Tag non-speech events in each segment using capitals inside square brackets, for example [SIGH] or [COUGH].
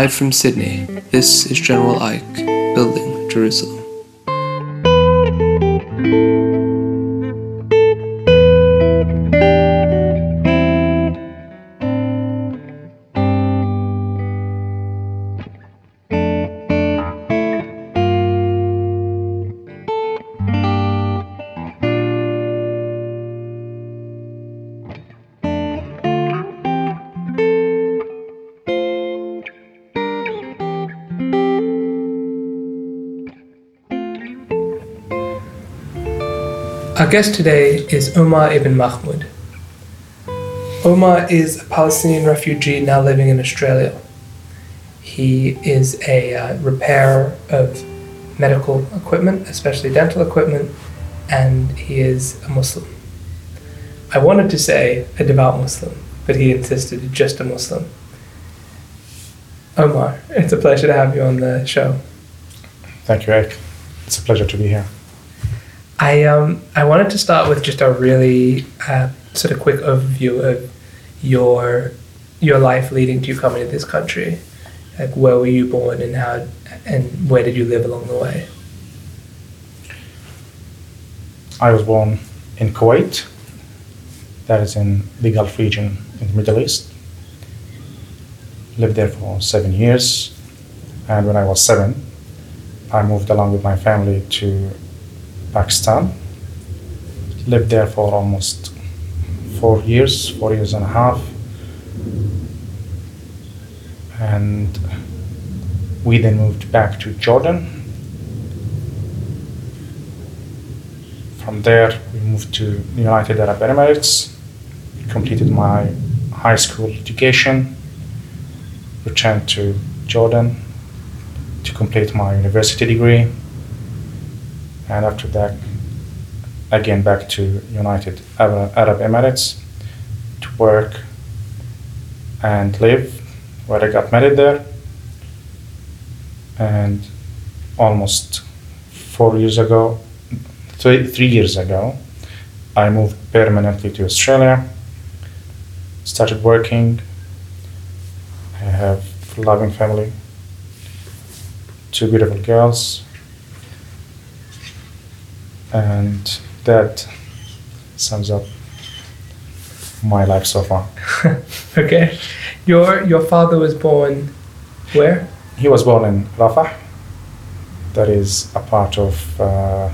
Live from Sydney, this is General Ike, Building Jerusalem. Our guest today is Omar ibn Mahmoud. Omar is a Palestinian refugee now living in Australia. He is a uh, repairer of medical equipment, especially dental equipment, and he is a Muslim. I wanted to say a devout Muslim, but he insisted just a Muslim. Omar, it's a pleasure to have you on the show. Thank you, Eric. It's a pleasure to be here. I um I wanted to start with just a really uh, sort of quick overview of your your life leading to you coming to this country. Like where were you born and how and where did you live along the way? I was born in Kuwait, that is in the Gulf region in the Middle East. Lived there for seven years, and when I was seven, I moved along with my family to Pakistan. Lived there for almost four years, four years and a half. And we then moved back to Jordan. From there, we moved to United Arab Emirates, completed my high school education, returned to Jordan to complete my university degree and after that, again back to United Arab Emirates to work and live, where I got married there, and almost four years ago, three, three years ago, I moved permanently to Australia, started working. I have a loving family, two beautiful girls, and that sums up my life so far. [LAUGHS] okay, your your father was born where? He was born in Rafah. That is a part of uh,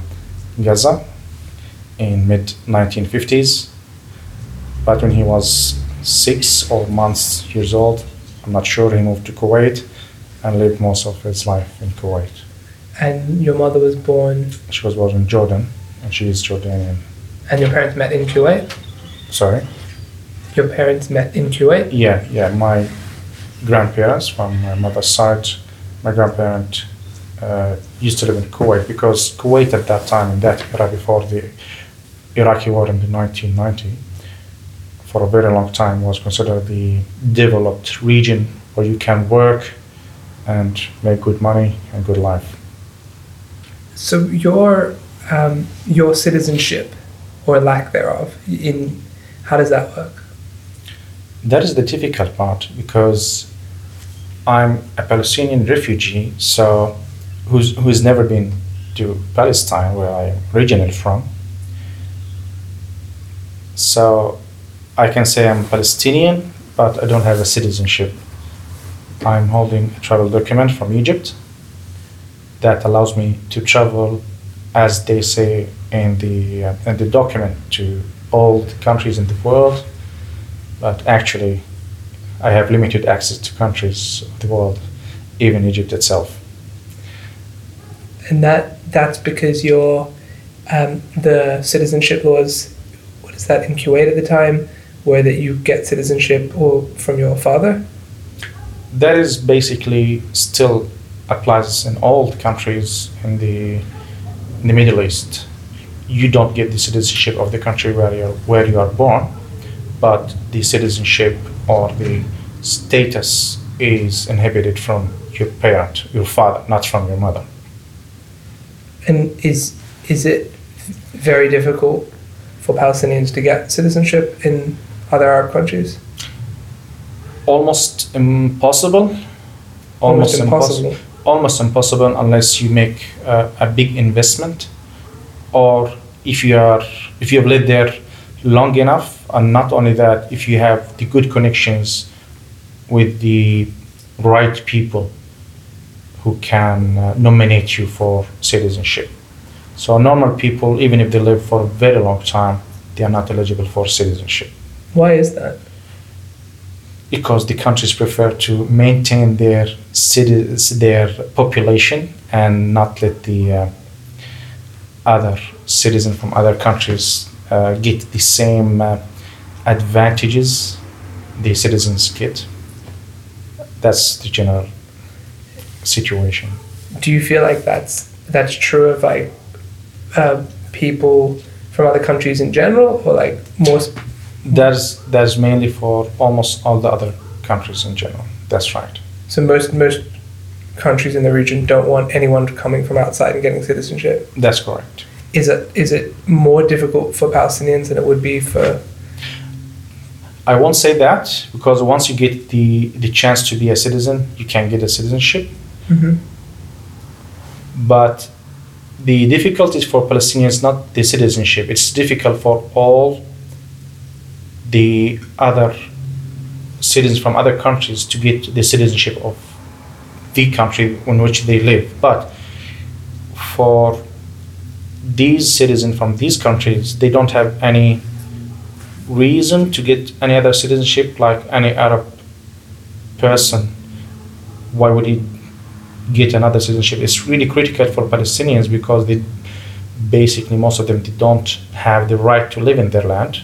Gaza in mid 1950s. But when he was six or months years old, I'm not sure, he moved to Kuwait and lived most of his life in Kuwait. And your mother was born? She was born in Jordan, and she is Jordanian. And your parents met in Kuwait? Sorry? Your parents met in Kuwait? Yeah, yeah. My grandparents from my mother's side, my grandparent uh, used to live in Kuwait because Kuwait at that time, in that era before the Iraqi war in the 1990, for a very long time was considered the developed region where you can work and make good money and good life. So your um, your citizenship or lack thereof in how does that work? That is the difficult part because I'm a Palestinian refugee, so who's who's never been to Palestine, where I'm originally from. So I can say I'm Palestinian, but I don't have a citizenship. I'm holding a travel document from Egypt that allows me to travel, as they say in the uh, in the document, to all the countries in the world. But actually, I have limited access to countries of the world, even Egypt itself. And that that's because your um, the citizenship laws. What is that in Kuwait at the time? Where that you get citizenship or from your father? That is basically still applies in all the countries in the in the Middle East. You don't get the citizenship of the country where you are, where you are born, but the citizenship or the status is inherited from your parent, your father, not from your mother. And is is it very difficult for Palestinians to get citizenship in other Arab countries? Almost impossible Almost, almost impossible. impossible. Almost impossible unless you make uh, a big investment or if you are if you have lived there long enough and not only that if you have the good connections with the right people who can uh, nominate you for citizenship so normal people even if they live for a very long time they are not eligible for citizenship Why is that? Because the countries prefer to maintain their cities, their population, and not let the uh, other citizens from other countries uh, get the same uh, advantages the citizens get. That's the general situation. Do you feel like that's that's true of like uh, people from other countries in general, or like more? Sp- That's that's mainly for almost all the other countries in general. That's right. so most most countries in the region don't want anyone coming from outside and getting citizenship. That's correct. Is it is it more difficult for Palestinians than it would be for? I won't say that because once you get the, the chance to be a citizen, you can get a citizenship. Mhm. But the difficulties for Palestinians not the citizenship. It's difficult for all the other citizens from other countries to get the citizenship of the country in which they live. But for these citizens from these countries, they don't have any reason to get any other citizenship like any Arab person. Why would he get another citizenship? It's really critical for Palestinians because they basically most of them they don't have the right to live in their land,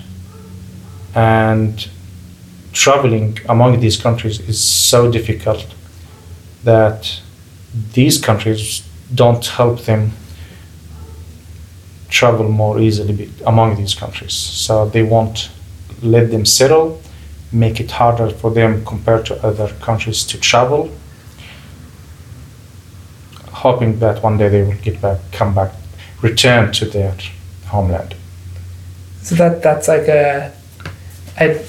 and traveling among these countries is so difficult that these countries don't help them travel more easily among these countries. So they won't let them settle, make it harder for them compared to other countries to travel, hoping that one day they will get back, come back, return to their homeland. So that that's like a, a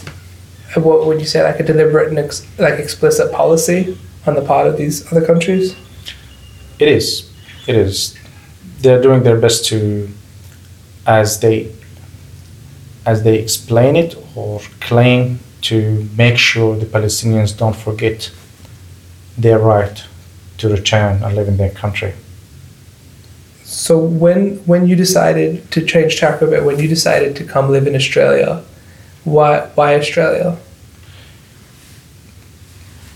what would you say like a deliberate and ex, like explicit policy on the part of these other countries? It is. It is. They're doing their best to, as they, as they explain it or claim to make sure the Palestinians don't forget their right to return and live in their country. So when when you decided to change tack a bit, when you decided to come live in Australia, why why Australia?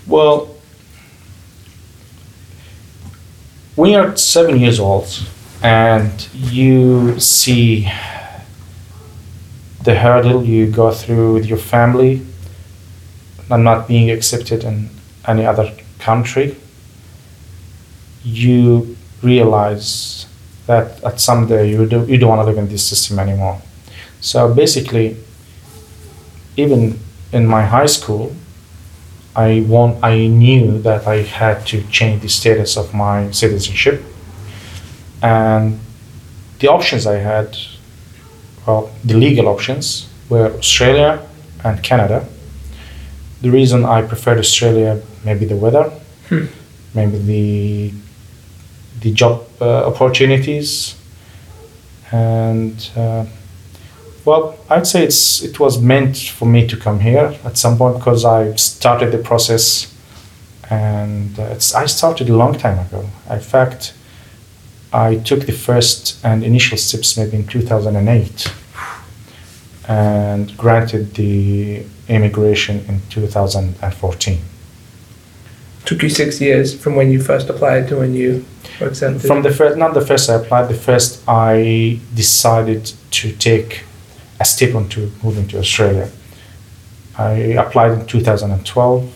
Well, when you're seven years old and you see the hurdle you go through with your family and not being accepted in any other country, you realize that at some day you, do, you don't want to live in this system anymore. So basically, even in my high school, I want I knew that I had to change the status of my citizenship, and the options I had, well, the legal options were Australia and Canada. The reason I preferred Australia, maybe the weather, Hmm. maybe the the job uh, opportunities, and uh, well, I'd say it's it was meant for me to come here at some point because I started the process, and it's I started a long time ago. In fact, I took the first and initial steps maybe in two thousand and eight, and granted the immigration in two thousand and fourteen. Took you six years from when you first applied to when you were accepted. From the first, not the first I applied, the first I decided to take step onto moving to Australia. I applied in 2012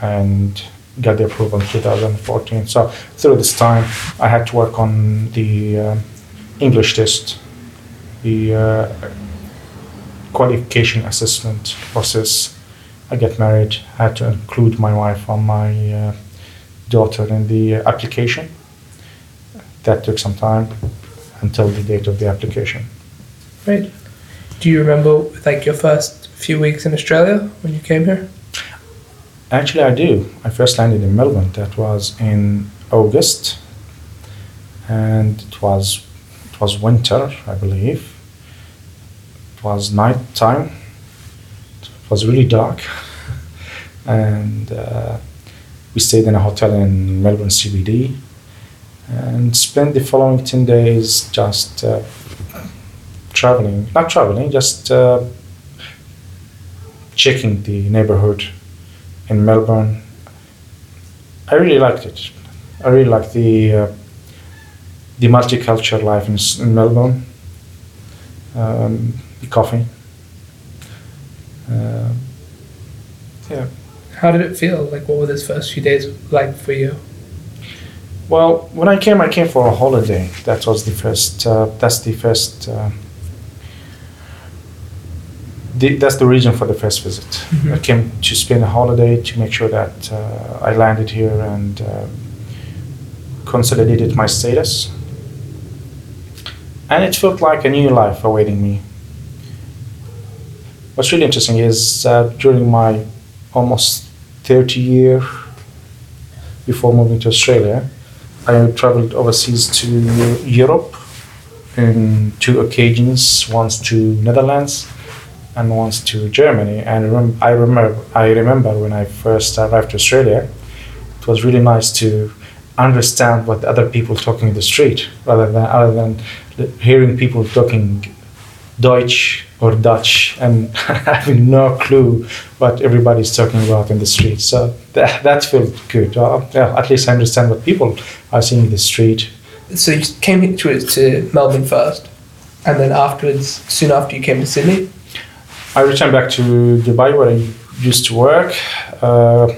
and got the approval in 2014. So through this time, I had to work on the uh, English test, the uh, qualification assessment process. I get married, had to include my wife and my uh, daughter in the application. That took some time until the date of the application. right. Do you remember like your first few weeks in Australia when you came here? Actually, I do. I first landed in Melbourne. That was in August, and it was it was winter, I believe. It was night time. It was really dark, [LAUGHS] and uh, we stayed in a hotel in Melbourne CBD, and spent the following ten days just uh, traveling. Not traveling, just uh, checking the neighborhood in Melbourne. I really liked it. I really liked the uh, the multicultural life in, in Melbourne. Um, the coffee. Uh, yeah. How did it feel? Like, what were those first few days like for you? Well, when I came, I came for a holiday. That was the first. Uh, that's the first. The, that's the reason for the first visit. I came to spend a holiday to make sure that uh, I landed here and uh, consolidated my status. And it felt like a new life awaiting me. What's really interesting is uh, during my almost 30 year before moving to Australia, I traveled overseas to Europe in two occasions, once to Netherlands and once to Germany. And I remember, I remember when I first arrived to Australia, it was really nice to understand what other people talking in the street, rather than other than hearing people talking Deutsch or Dutch and [LAUGHS] having no clue what everybody's talking about in the street. So that, that felt good. Uh, yeah, at least I understand what people are seeing in the street. So you came to to Melbourne first, and then afterwards, soon after you came to Sydney. I returned back to Dubai where I used to work. Uh,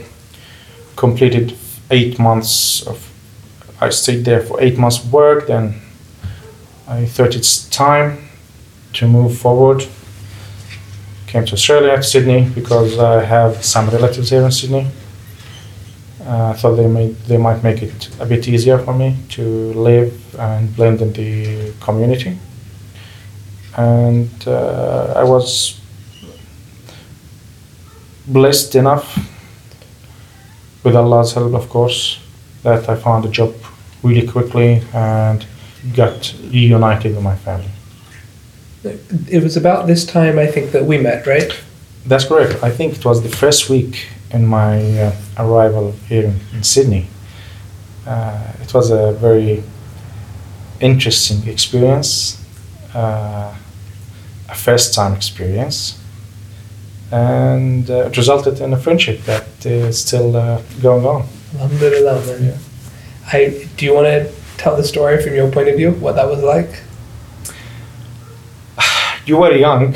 completed eight months of. I stayed there for eight months work. Then I thought it's time to move forward. Came to Australia, Sydney, because I have some relatives here in Sydney. Uh, I thought they may they might make it a bit easier for me to live and blend in the community. And uh, I was blessed enough, with Allah's help, of course, that I found a job really quickly and got reunited with my family. It was about this time I think that we met, right? That's correct. I think it was the first week in my uh, arrival here in, Sydney. Uh, it was a very interesting experience, uh, a first time experience, and uh, it resulted in a friendship that is still uh, going on. Alhamdulillah, man. Yeah. I do you want to tell the story from your point of view? What that was like? [SIGHS] You were young,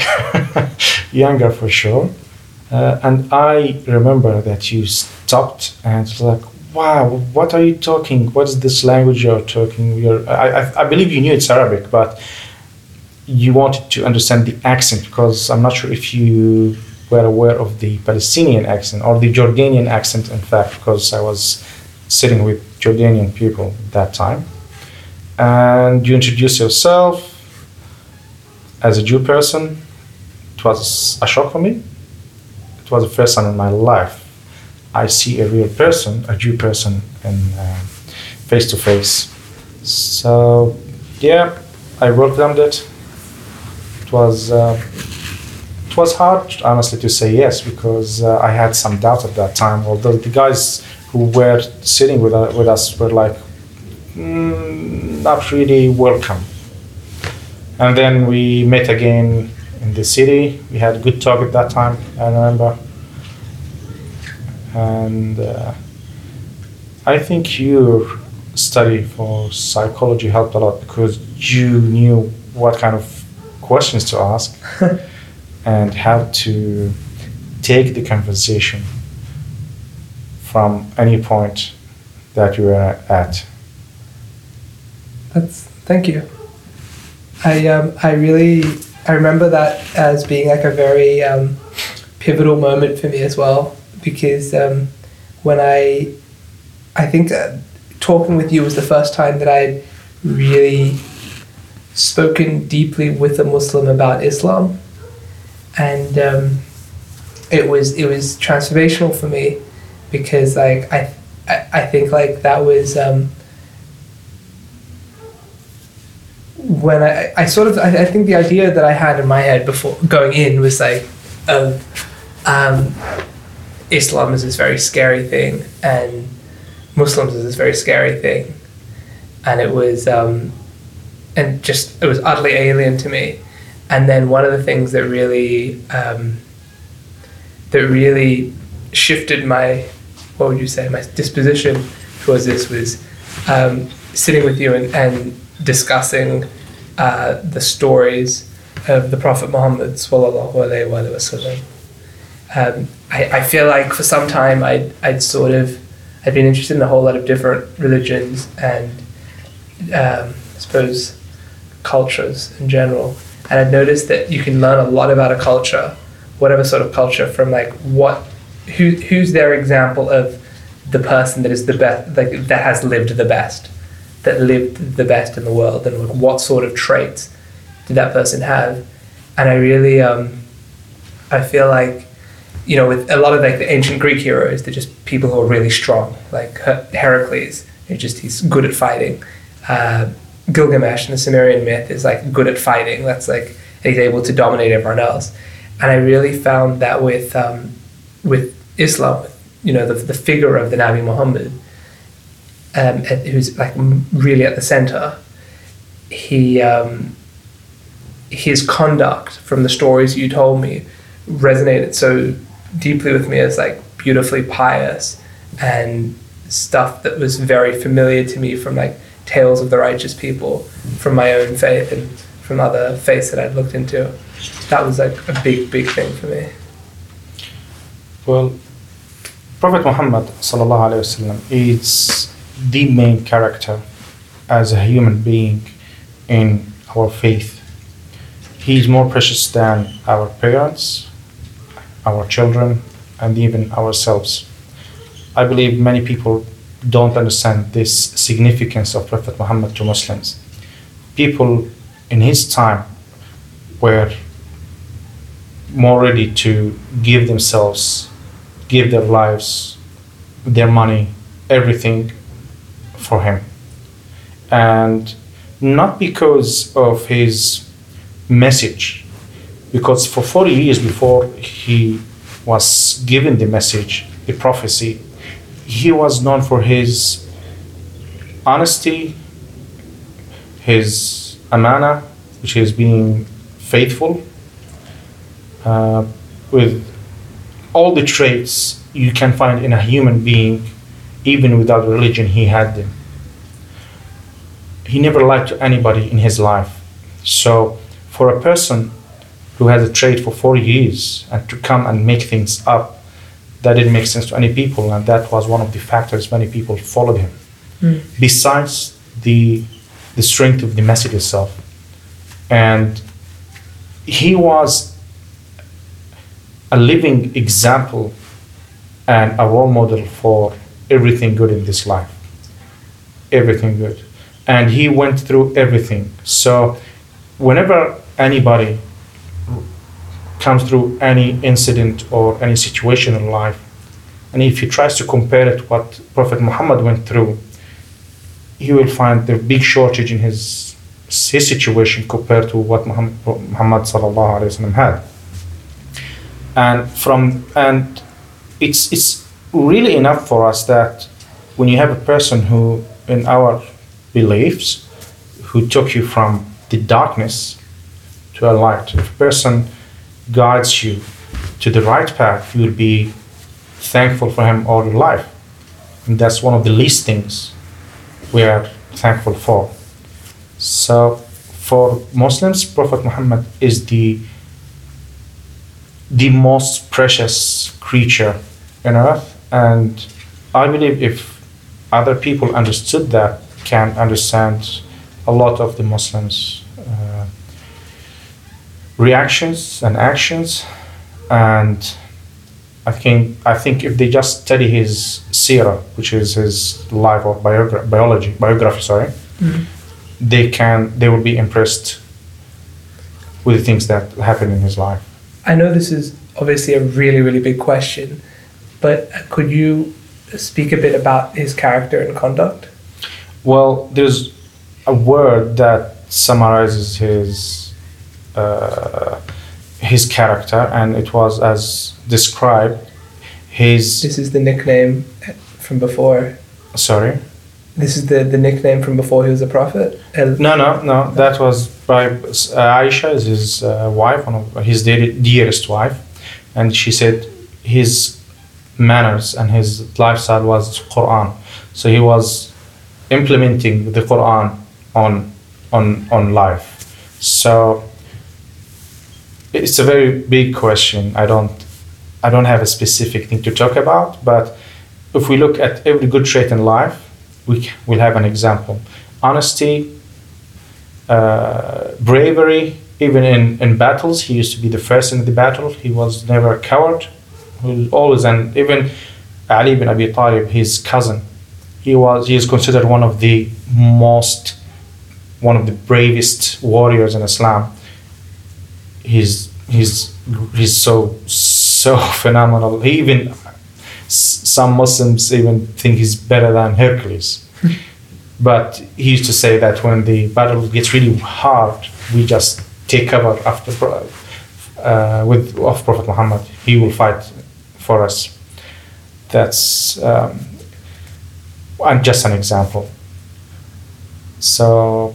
[LAUGHS] younger for sure. Uh, and I remember that you stopped and was like, wow, what are you talking? What is this language you're talking? You're, I, I, I believe you knew it's Arabic, but you wanted to understand the accent because I'm not sure if you were aware of the Palestinian accent or the Jordanian accent, in fact, because I was sitting with Jordanian people at that time. And you introduce yourself as a Jew person. It was a shock for me. It was the first time in my life I see a real person, a Jew person, in face to face. So, yeah, I welcomed it. It was uh, was hard, honestly, to say yes because uh, I had some doubt at that time. Although the guys who were sitting with uh, with us were like, mm, not really welcome. And then we met again in the city. We had a good talk at that time. I remember and uh, I think your study for psychology helped a lot because you knew what kind of questions to ask [LAUGHS] and how to take the conversation from any point that you are at. That's thank you. I um, I really I remember that as being like a very um, pivotal moment for me as well because um, when I I think uh, talking with you was the first time that I really spoken deeply with a Muslim about Islam, and um, it was it was transformational for me because like I I, think like that was um, when I, I sort of I, I think the idea that I had in my head before going in was like of um, Islam is this very scary thing and Muslims is this very scary thing. And it was um, and just it was utterly alien to me and then one of the things that really um, that really shifted my what would you say my disposition towards this was um, sitting with you and, and discussing uh, the stories of the Prophet Muhammad sallallahu alaihi wasallam. Um, I, I feel like for some time I'd, I'd sort of I'd been interested in a whole lot of different religions and um, I suppose cultures in general, and I've noticed that you can learn a lot about a culture, whatever sort of culture, from like what who who's their example of the person that is the best, like that has lived the best, that lived the best in the world, and like what sort of traits did that person have? And I really, um, I feel like, you know, with a lot of like the ancient Greek heroes, they're just people who are really strong, like Her- Heracles. He's just he's good at fighting. Uh, Gilgamesh in the Sumerian myth is like good at fighting. That's like he's able to dominate everyone else. And I really found that with um, with Islam, you know, the, the figure of the Nabi Muhammad, um, who's like really at the center, he um, his conduct from the stories you told me resonated so deeply with me as like beautifully pious and stuff that was very familiar to me from like tales of the righteous people from my own faith and from other faiths that I'd looked into. That was like a big, big thing for me. Well, Prophet Muhammad wasallam is the main character as a human being in our faith. He is more precious than our parents, our children, and even ourselves. I believe many people don't understand this significance of Prophet Muhammad to Muslims. People in his time were more ready to give themselves, give their lives, their money, everything for him. And not because of his message, because for 40 years before he was given the message, the prophecy, he was known for his honesty, his amana, which is being faithful, uh, with all the traits you can find in a human being, even without religion, he had them. He never lied to anybody in his life. So, for a person who has a trade for four years and to come and make things up, that didn't make sense to any people, and that was one of the factors many people followed him. Hmm. Besides the the strength of the message itself, and he was a living example and a role model for everything good in this life. Everything good. And he went through everything. So, whenever anybody comes through any incident or any situation in life, and if he tries to compare it to what Prophet Muhammad went through, he will find the big shortage in his his situation compared to what Muhammad, Muhammad had. And from and it's it's really enough for us that when you have a person who in our beliefs who took you from the darkness to a light, if a person guides you to the right path, you will be thankful for him all your life. And that's one of the least things we are thankful for. So, for Muslims, Prophet Muhammad is the the most precious creature on earth, and I believe if other people understood that, can understand a lot of the Muslims' reactions and actions, and I think I think if they just study his sira, which is his life or biogra- biology biography, sorry, mm-hmm. they can they will be impressed with the things that happened in his life. I know this is obviously a really, really big question, but could you speak a bit about his character and conduct? Well, there's a word that summarizes his uh, his character, and it was as described. His This is the nickname from before. sorry, This is the, the nickname from before he was a prophet. El- no, no, no. That was by uh, Aisha, is his uh, wife, one of his dear- dearest wife, and she said his manners and his lifestyle was Quran. So he was implementing the Quran on on on life. So it's a very big question. I don't I don't have a specific thing to talk about, but if we look at every good trait in life, we will have an example. Honesty, uh, bravery, even in, in battles, he used to be the first in the battle. He was never a coward. He always, and even Ali bin Abi Talib, his cousin, he was he is considered one of the most, one of the bravest warriors in Islam. He's he's he's so so [LAUGHS] phenomenal. He even some Muslims even think he's better than Hercules. [LAUGHS] But he used to say that when the battle gets really hard, we just take cover after uh, with of Prophet Muhammad. He will fight for us. That's um, and just an example. So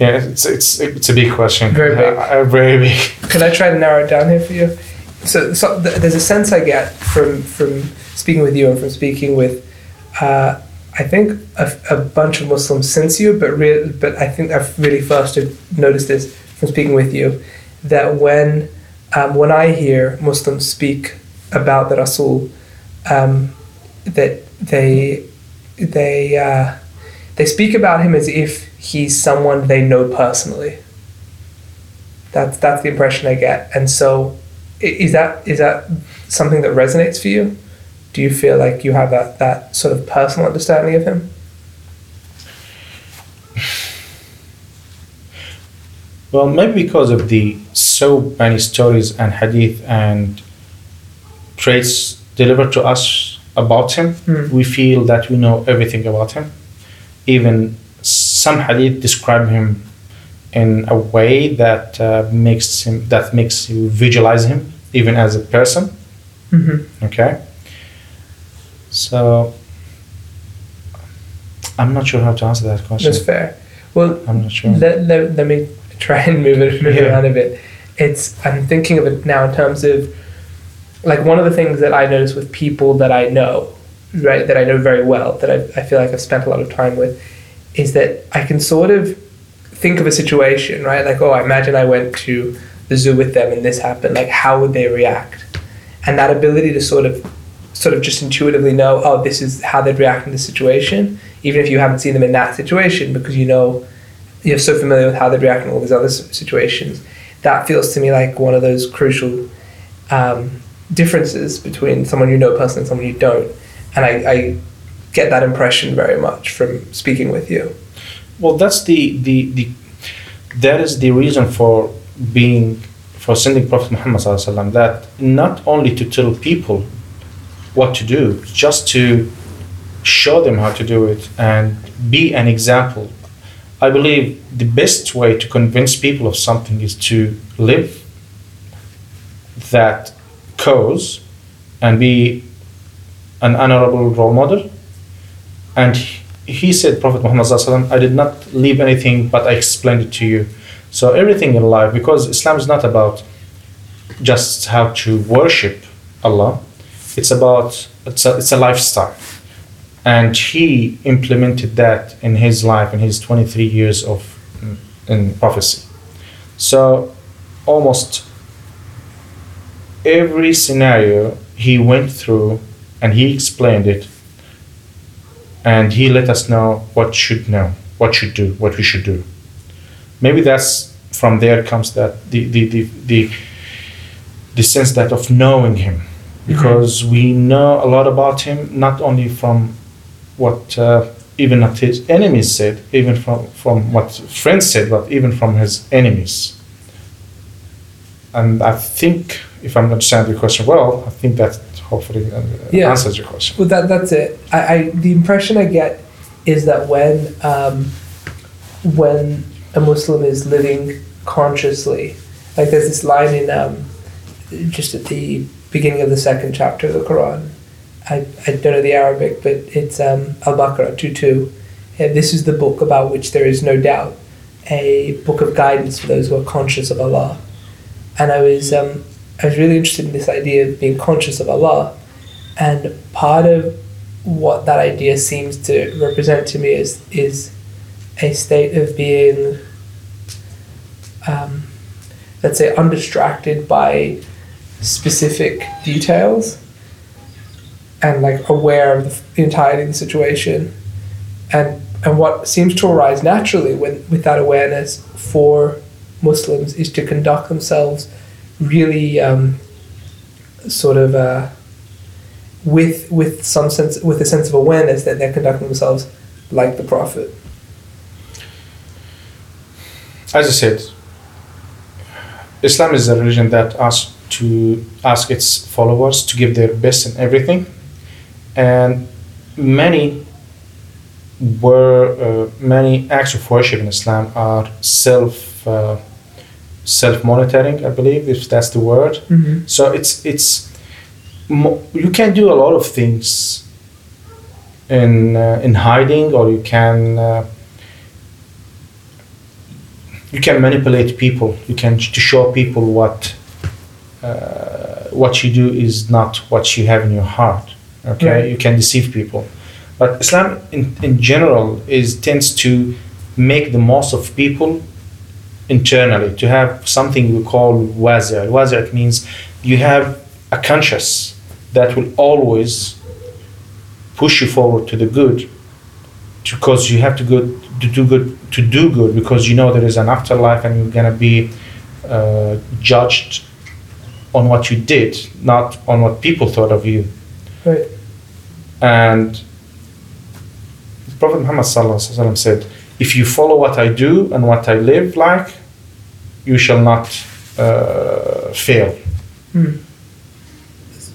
yeah, it's it's it's a big question. Very big. [LAUGHS] Uh, very big. Can I try to narrow it down here for you? So, so th- there's a sense I get from from speaking with you and from speaking with, uh, I think a, a bunch of Muslims since you, but real, but I think I've really first noticed this from speaking with you, that when um, when I hear Muslims speak about the Rasul, um, that they they uh, they speak about him as if he's someone they know personally. That's that's the impression I get. And so, is that is that something that resonates for you? Do you feel like you have that that sort of personal understanding of him? Well, maybe because of the so many stories and hadith and traits delivered to us about him, Mm. we feel that we know everything about him. Even some hadith describe him in a way that uh, makes him that makes you visualize him even as a person. Mm-hmm. Okay. So I'm not sure how to answer that question. That's fair. Well, I'm not sure. let, let, let me try and move it move Yeah. around a bit. It's I'm thinking of it now in terms of like one of the things that I notice with people that I know, right, that I know very well, that I, I feel like I've spent a lot of time with, is that I can sort of think of a situation, right? Like, oh, I imagine I went to the zoo with them and this happened. Like, how would they react? And that ability to sort of, sort of just intuitively know, oh, this is how they'd react in this situation, even if you haven't seen them in that situation, because you know, you're so familiar with how they'd react in all these other situations. That feels to me like one of those crucial um, differences between someone you know personally and someone you don't. And I, I get that impression very much from speaking with you. Well, that's the, the, the that is the reason for being for sending Prophet Muhammad Wasallam, that not only to tell people what to do, just to show them how to do it and be an example. I believe the best way to convince people of something is to live that cause and be an honorable role model. And he- said, Prophet Muhammad, I did not leave anything, but I explained it to you. So everything in life, because Islam is not about just how to worship Allah, it's about it's a, it's a lifestyle. And he implemented that in his life, in his 23 years of mm, in prophecy. So almost every scenario he went through and he explained it and he let us know what should know what should do what we should do. Maybe that's from there comes that the the the, the, the sense that of knowing him. Because we know a lot about him not only from what uh, even what his enemies said even from from what friends said but even from his enemies. And I think, if I'm understanding the question well, I think that hopefully uh, Yeah. answers your question. Well, that that's it. I, I the impression I get is that when um, when a Muslim is living consciously, like there's this line in um, just at the beginning of the second chapter of the Quran. I, I don't know the Arabic, but it's um, Al Baqarah 2 2. And this is the book about which there is no doubt, a book of guidance for those who are conscious of Allah. And I was um, I was really interested in this idea of being conscious of Allah, and part of what that idea seems to represent to me is is a state of being, um, let's say, undistracted by specific details, and like aware of the entirety of the situation, and and what seems to arise naturally when with that awareness for Muslims is to conduct themselves really um, sort of uh, with with some sense with a sense of awareness that they're conducting themselves like the prophet. As I said, Islam is a religion that asks to ask its followers to give their best in everything, and many were uh, many acts of worship in Islam are self uh, self monitoring. I believe if that's the word. Mm-hmm. So it's it's mo- you can do a lot of things in uh, in hiding, or you can uh, you can manipulate people. You can to show people what uh, what you do is not what you have in your heart. Okay, Right. you can deceive people, but Islam in, in general is tends to make the most of people internally to have something we call wazir. Wazir means you have a conscious that will always push you forward to the good because you have to go to do good to do good because you know there is an afterlife and you're gonna be uh, judged on what you did, not on what people thought of you. Right. And Prophet Muhammad sallallahu alaihi wasallam said, "If you follow what I do and what I live like, you shall not uh, fail." Hmm.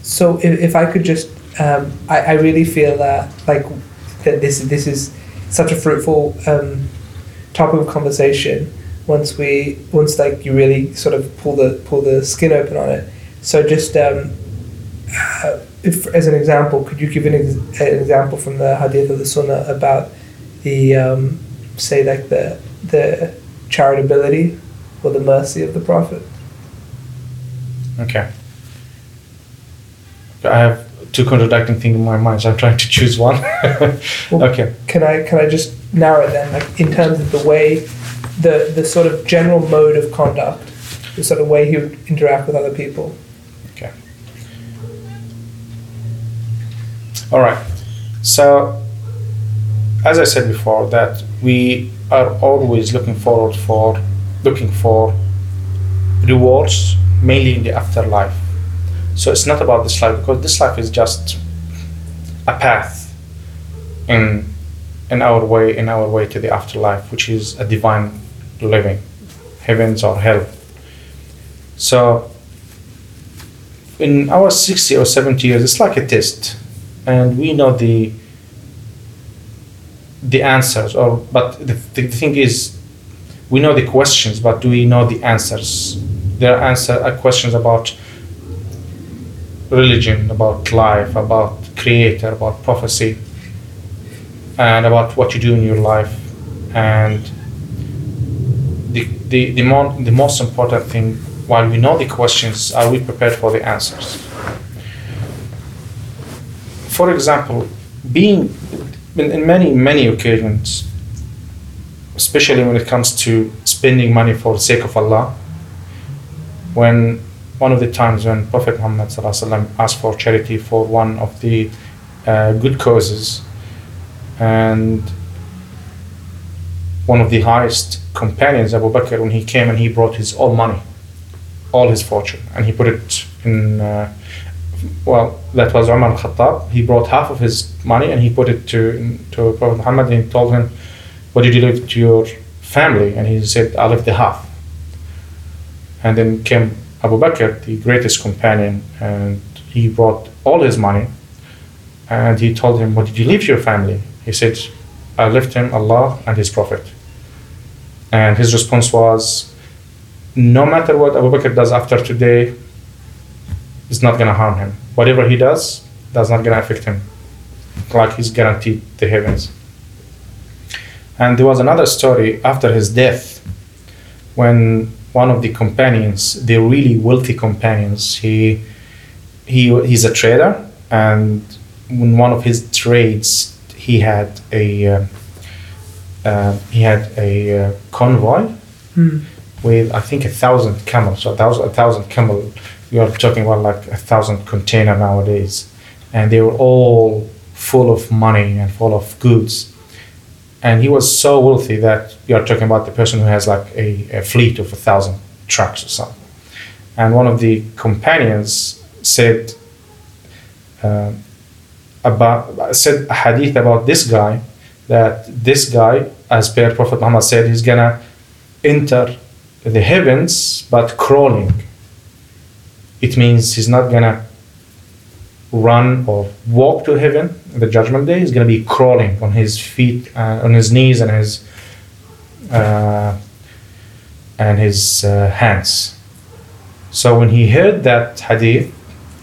So if, if I could just, um, I, I really feel that like that this this is such a fruitful um, topic of conversation. Once we once like you really sort of pull the pull the skin open on it. So just um, uh, if as an example, could you give an, ex- an example from the Hadith of the Sunnah about the um, say like the the charitability or the mercy of the Prophet? Okay. I have two contradicting things in my mind, so I'm trying to choose one. [LAUGHS] okay. can I can I just narrow it then, like in terms of the way, the the sort of general mode of conduct, the sort of way he would interact with other people. Okay. All right. So, as I said before, that we are always looking forward for looking for rewards, mainly in the afterlife. So it's not about this life because this life is just a path in in our way in our way to the afterlife, which is a divine living, heavens or hell. So in our 60 or 70 years, it's like a test, and we know the the answers. Or but the, the, the thing is, we know the questions, but do we know the answers? There are answer are questions about religion, about life, about creator, about prophecy, and about what you do in your life, and the the the, the most important thing while we know the questions, are we prepared for the answers? For example, being in, in many, many occasions, especially when it comes to spending money for the sake of Allah, when one of the times when Prophet Muhammad asked for charity for one of the uh, good causes, and one of the highest companions, Abu Bakr, when he came and he brought his all money, all his fortune, and he put it in. Uh, well, that was Umar al-Khattab. He brought half of his money and he put it to to Prophet Muhammad and he told him, "What did you leave to your family?" And he said, "I left the half." And then came Abu Bakr, the greatest companion, and he brought all his money, and he told him, "What did you leave to your family?" He said, "I left him Allah and His Prophet." And his response was, "No matter what Abu Bakr does after today, it's not going to harm him. Whatever he does, that's not going to affect him. Like he's guaranteed the heavens." And there was another story after his death, when one of the companions, the really wealthy companions, he he he's a trader, and in one of his trades, he had a uh, uh, he had a uh, convoy Hmm. with I think a thousand camels. So a thousand, a thousand camel. We are talking about like a thousand container nowadays, and they were all full of money and full of goods. And he was so wealthy that you are talking about the person who has like a, a fleet of a thousand trucks or something. And one of the companions said uh, about said a hadith about this guy that this guy, as per Prophet Muhammad said, he's gonna enter the heavens but crawling. It means he's not gonna run or walk to heaven the judgment day. is gonna be crawling on his feet, uh, on his knees, and his uh, and his uh, hands. So when he heard that hadith,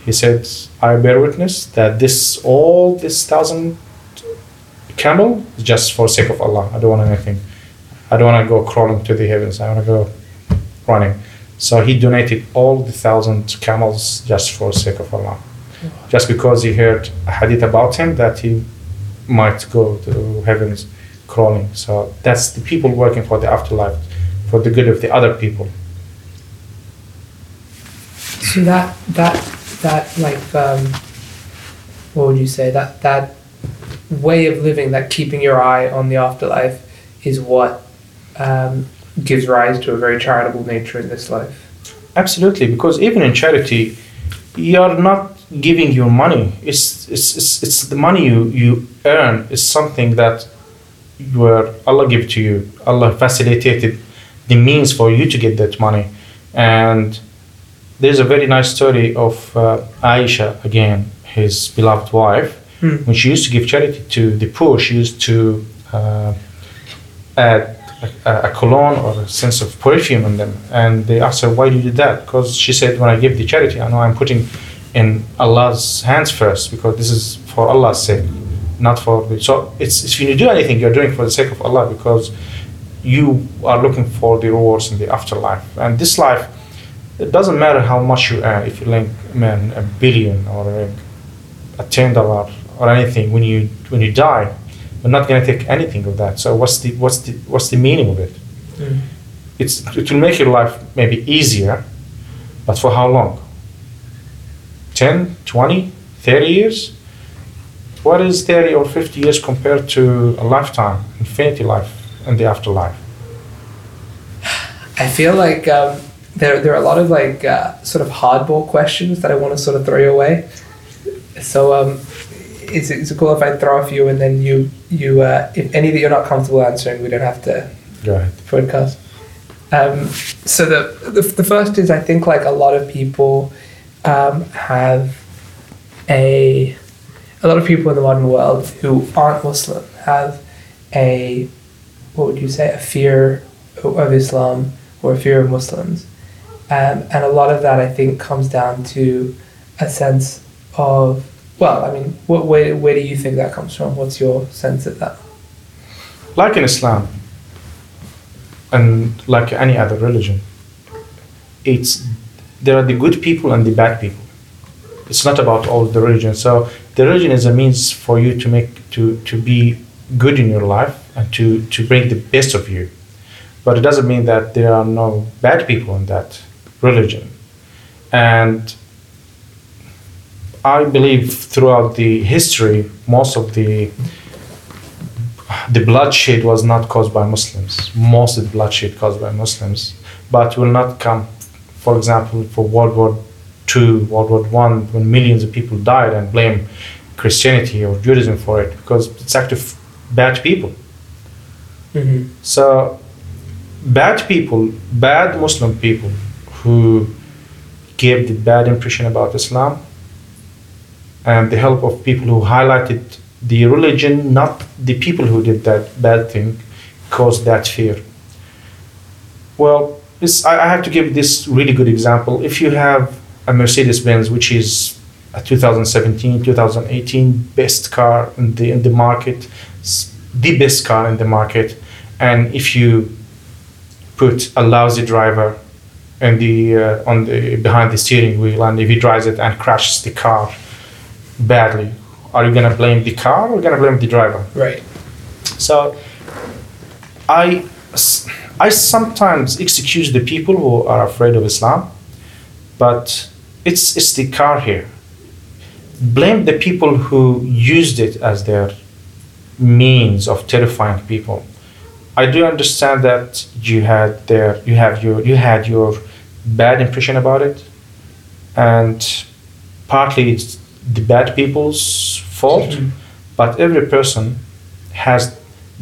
he said, "I bear witness that this all this thousand camel is just for sake of Allah. I don't want anything. I don't want to go crawling to the heavens. I want to go running." So he donated all the thousand camels just for sake of Allah, just because he heard a hadith about him that he might go to heavens crawling. So that's the people working for the afterlife, for the good of the other people. So that that that like um, what would you say that that way of living, that keeping your eye on the afterlife, is what um, gives rise to a very charitable nature in this life. Absolutely, because even in charity, you are not giving your money. It's it's, it's, it's the money you, you earn is something that where Allah give to you. Allah facilitated the means for you to get that money. And there's a very nice story of uh, Aisha again, his beloved wife. Hmm. When she used to give charity to the poor, she used to uh, add a, a cologne or a sense of perfume on them. And they asked her, why do you do that? Because she said, when I give the charity, I know I'm putting in Allah's hands first because this is for Allah's sake, not for the. So it's, if you do anything, you're doing for the sake of Allah because you are looking for the rewards in the afterlife. And this life, it doesn't matter how much you earn, if you link man a billion or a, a ten dollar or anything, when you when you die, we're not going to take anything of that. So what's the what's the what's the meaning of it? Mm. It's it will make your life maybe easier, but for how long? 10, 20, 30 years? What is 30 or 50 years compared to a lifetime, infinity life, and the afterlife? I feel like um, there there are a lot of like uh, sort of hardball questions that I want to sort of throw away. So um, is it, is it cool if I throw a few and then you you uh, if any that you're not comfortable answering, we don't have to Go ahead. podcast. Um, so the, the the first is I think like a lot of people um, have a a lot of people in the modern world who aren't Muslim have a what would you say a fear of Islam or a fear of Muslims, um, and a lot of that I think comes down to a sense of well, I mean, what, where where do you think that comes from? What's your sense of that? Like in Islam, and like any other religion, it's there are the good people and the bad people. It's not about all the religion. So the religion is a means for you to make to to be good in your life and to to bring the best of you. But it doesn't mean that there are no bad people in that religion. And I believe throughout the history, most of the the bloodshed was not caused by Muslims. Most of the bloodshed caused by Muslims, but will not come. For example, for World War Two, World War One, when millions of people died, and blame Christianity or Judaism for it because it's actually bad people. Mm-hmm. So, bad people, bad Muslim people who gave the bad impression about Islam, and the help of people who highlighted the religion, not the people who did that bad thing, caused that fear. Well, this, I I have to give this really good example. If you have a Mercedes Benz, which is a 2017, 2018 best car in the in the market, the best car in the market, and if you put a lousy driver in the uh, on the behind the steering wheel, and if he drives it and crashes the car badly, are you gonna blame the car or gonna blame the driver? Right. So I, I sometimes excuse the people who are afraid of Islam, but it's, it's the car here. Blame the people who used it as their means of terrifying people. I do understand that you had their you have your you had your bad impression about it, and partly it's the bad people's fault Mhm. but every person has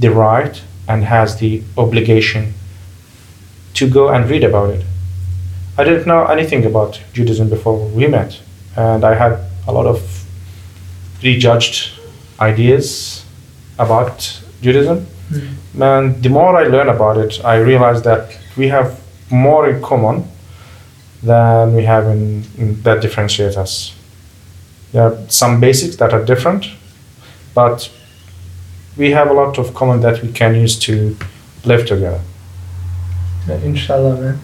the right and has the obligation to go and read about it. I didn't know anything about Judaism before we met, and I had a lot of prejudged ideas about Judaism. Mm. And the more I learn about it, I realize that we have more in common than we have in, in that differentiate us. There are some basics that are different, but we have a lot of common that we can use to live together. Inshallah, man.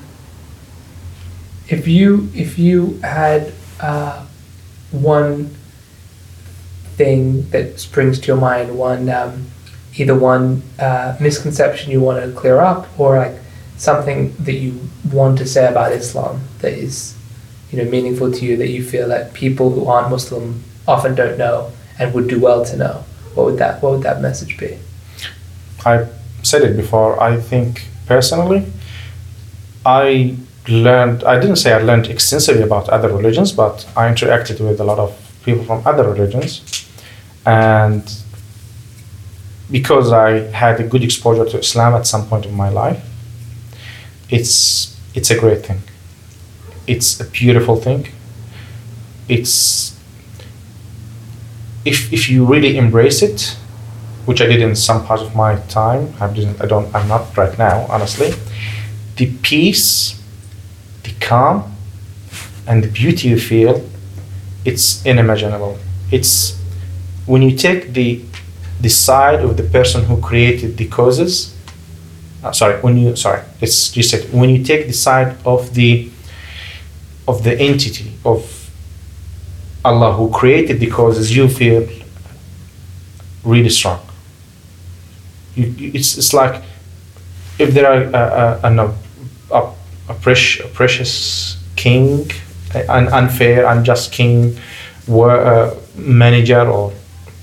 If you if you had uh, one thing that springs to your mind, one um, either one uh, misconception you want to clear up, or like something that you want to say about Islam that is, you know, meaningful to you that you feel that people who aren't Muslim often don't know and would do well to know. What would that What would that message be? I said it before. I think personally, I learned. I didn't say I learned extensively about other religions, but I interacted with a lot of people from other religions, and because I had a good exposure to Islam at some point in my life, it's it's a great thing. It's a beautiful thing. It's if if you really embrace it, which I did in some parts of my time. I didn't. I don't. I'm not right now, honestly. The peace, the calm, and the beauty you feel, it's unimaginable. It's when you take the the side of the person who created the causes. Uh, sorry, when you sorry, let's just say when you take the side of the of the entity of Allah who created the causes, you feel really strong. You- it's, it's like if there are a, a, a, a, a, precious, precious king, an unfair, unjust king, were a manager or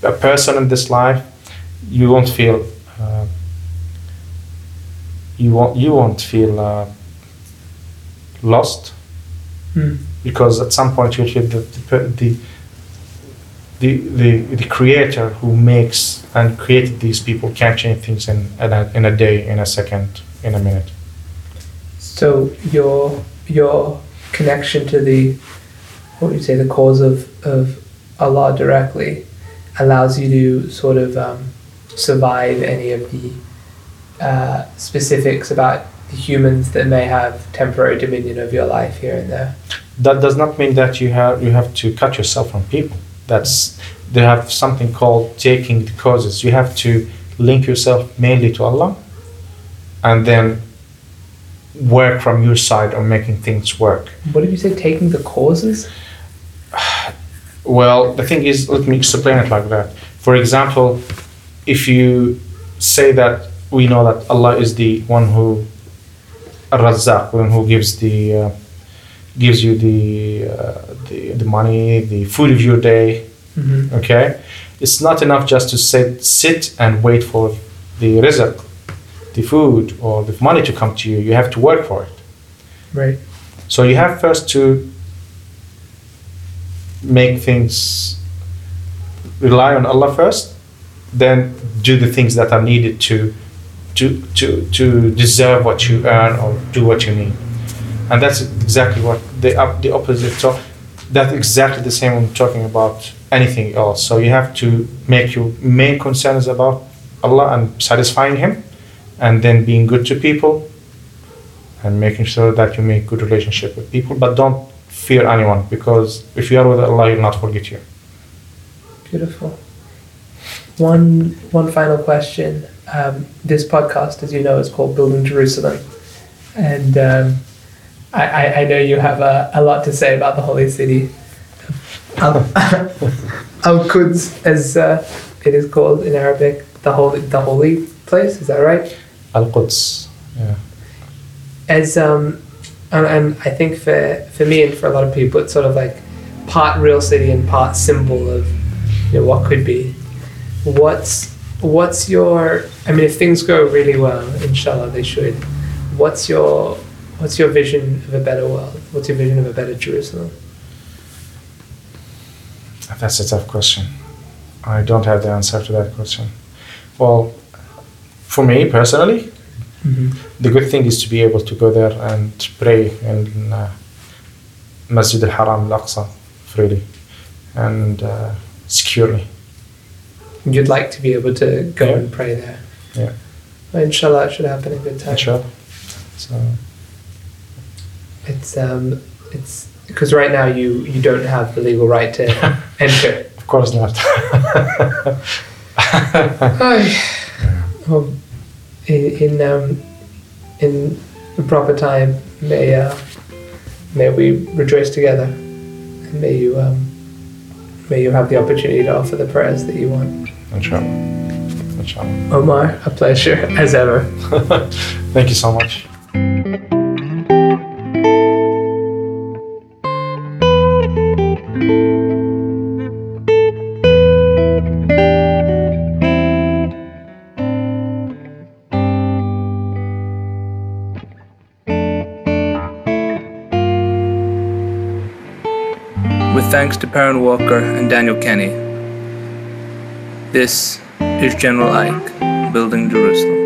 a person in this life, you won't feel uh, you won't you won't feel uh, lost Hmm. because at some point you'll feel that the, the the, the, the creator who makes and created these people can change things in, in, a, in a day, in a second, in a minute. So your your connection to the what would you say the cause of, of Allah directly allows you to sort of um, survive any of the uh, specifics about the humans that may have temporary dominion over your life here and there. That does not mean that you have you have to cut yourself from people. That's they have something called taking the causes. You have to link yourself mainly to Allah, and then work from your side on making things work. What did you say? Taking the causes? Well, the thing is, let me explain it like that. For example, if you say that we know that Allah is the one who, Ar-Razzaq, one who gives the, uh, gives you the, uh, the the money, the food of your day. Mm-hmm. Okay, it's not enough just to sit sit and wait for the rizq, the food or the money to come to you. You have to work for it. Right. So you have first to make things rely on Allah first, then do the things that are needed to to to to deserve what you earn or do what you need. And that's exactly what the up the opposite. So that's exactly the same when talking about anything else. So you have to make your main concerns about Allah and satisfying Him, and then being good to people, and making sure that you make good relationship with people. But don't fear anyone because if you are with Allah, He'll not forget you. Beautiful. One one final question. Um, this podcast, as you know, is called Building Jerusalem, and um, I, I, know you have a, a lot to say about the holy city. Al [LAUGHS] Al Quds, as uh, it is called in Arabic, the holy the holy place. Is that right? Al Quds. Yeah. As um, and, and I think for for me and for a lot of people, it's sort of like part real city and part symbol of you know, what could be. What's what's your? I mean, if things go really well, inshallah, they should. What's your what's your vision of a better world? What's your vision of a better Jerusalem? That's a tough question. I don't have the answer to that question. Well, for me personally, Mm-hmm. the good thing is to be able to go there and pray in uh, Masjid al Haram al Aqsa freely and uh, securely. You'd like to be able to go Yeah. and pray there. Yeah. Well, inshallah, it should happen in good time. Inshallah. So, It's um, it's because right now you you don't have the legal right to [LAUGHS] enter. of course not. [LAUGHS] Ay. In in, um, in the proper time, may uh, may we rejoice together, and may you um, may you have the opportunity to offer the prayers that you want. Inshallah. Inshallah. Omar, a pleasure as ever. [LAUGHS] Thank you so much. Thanks to Perrin Walker and Daniel Kenny. This is General Ike, Building Jerusalem.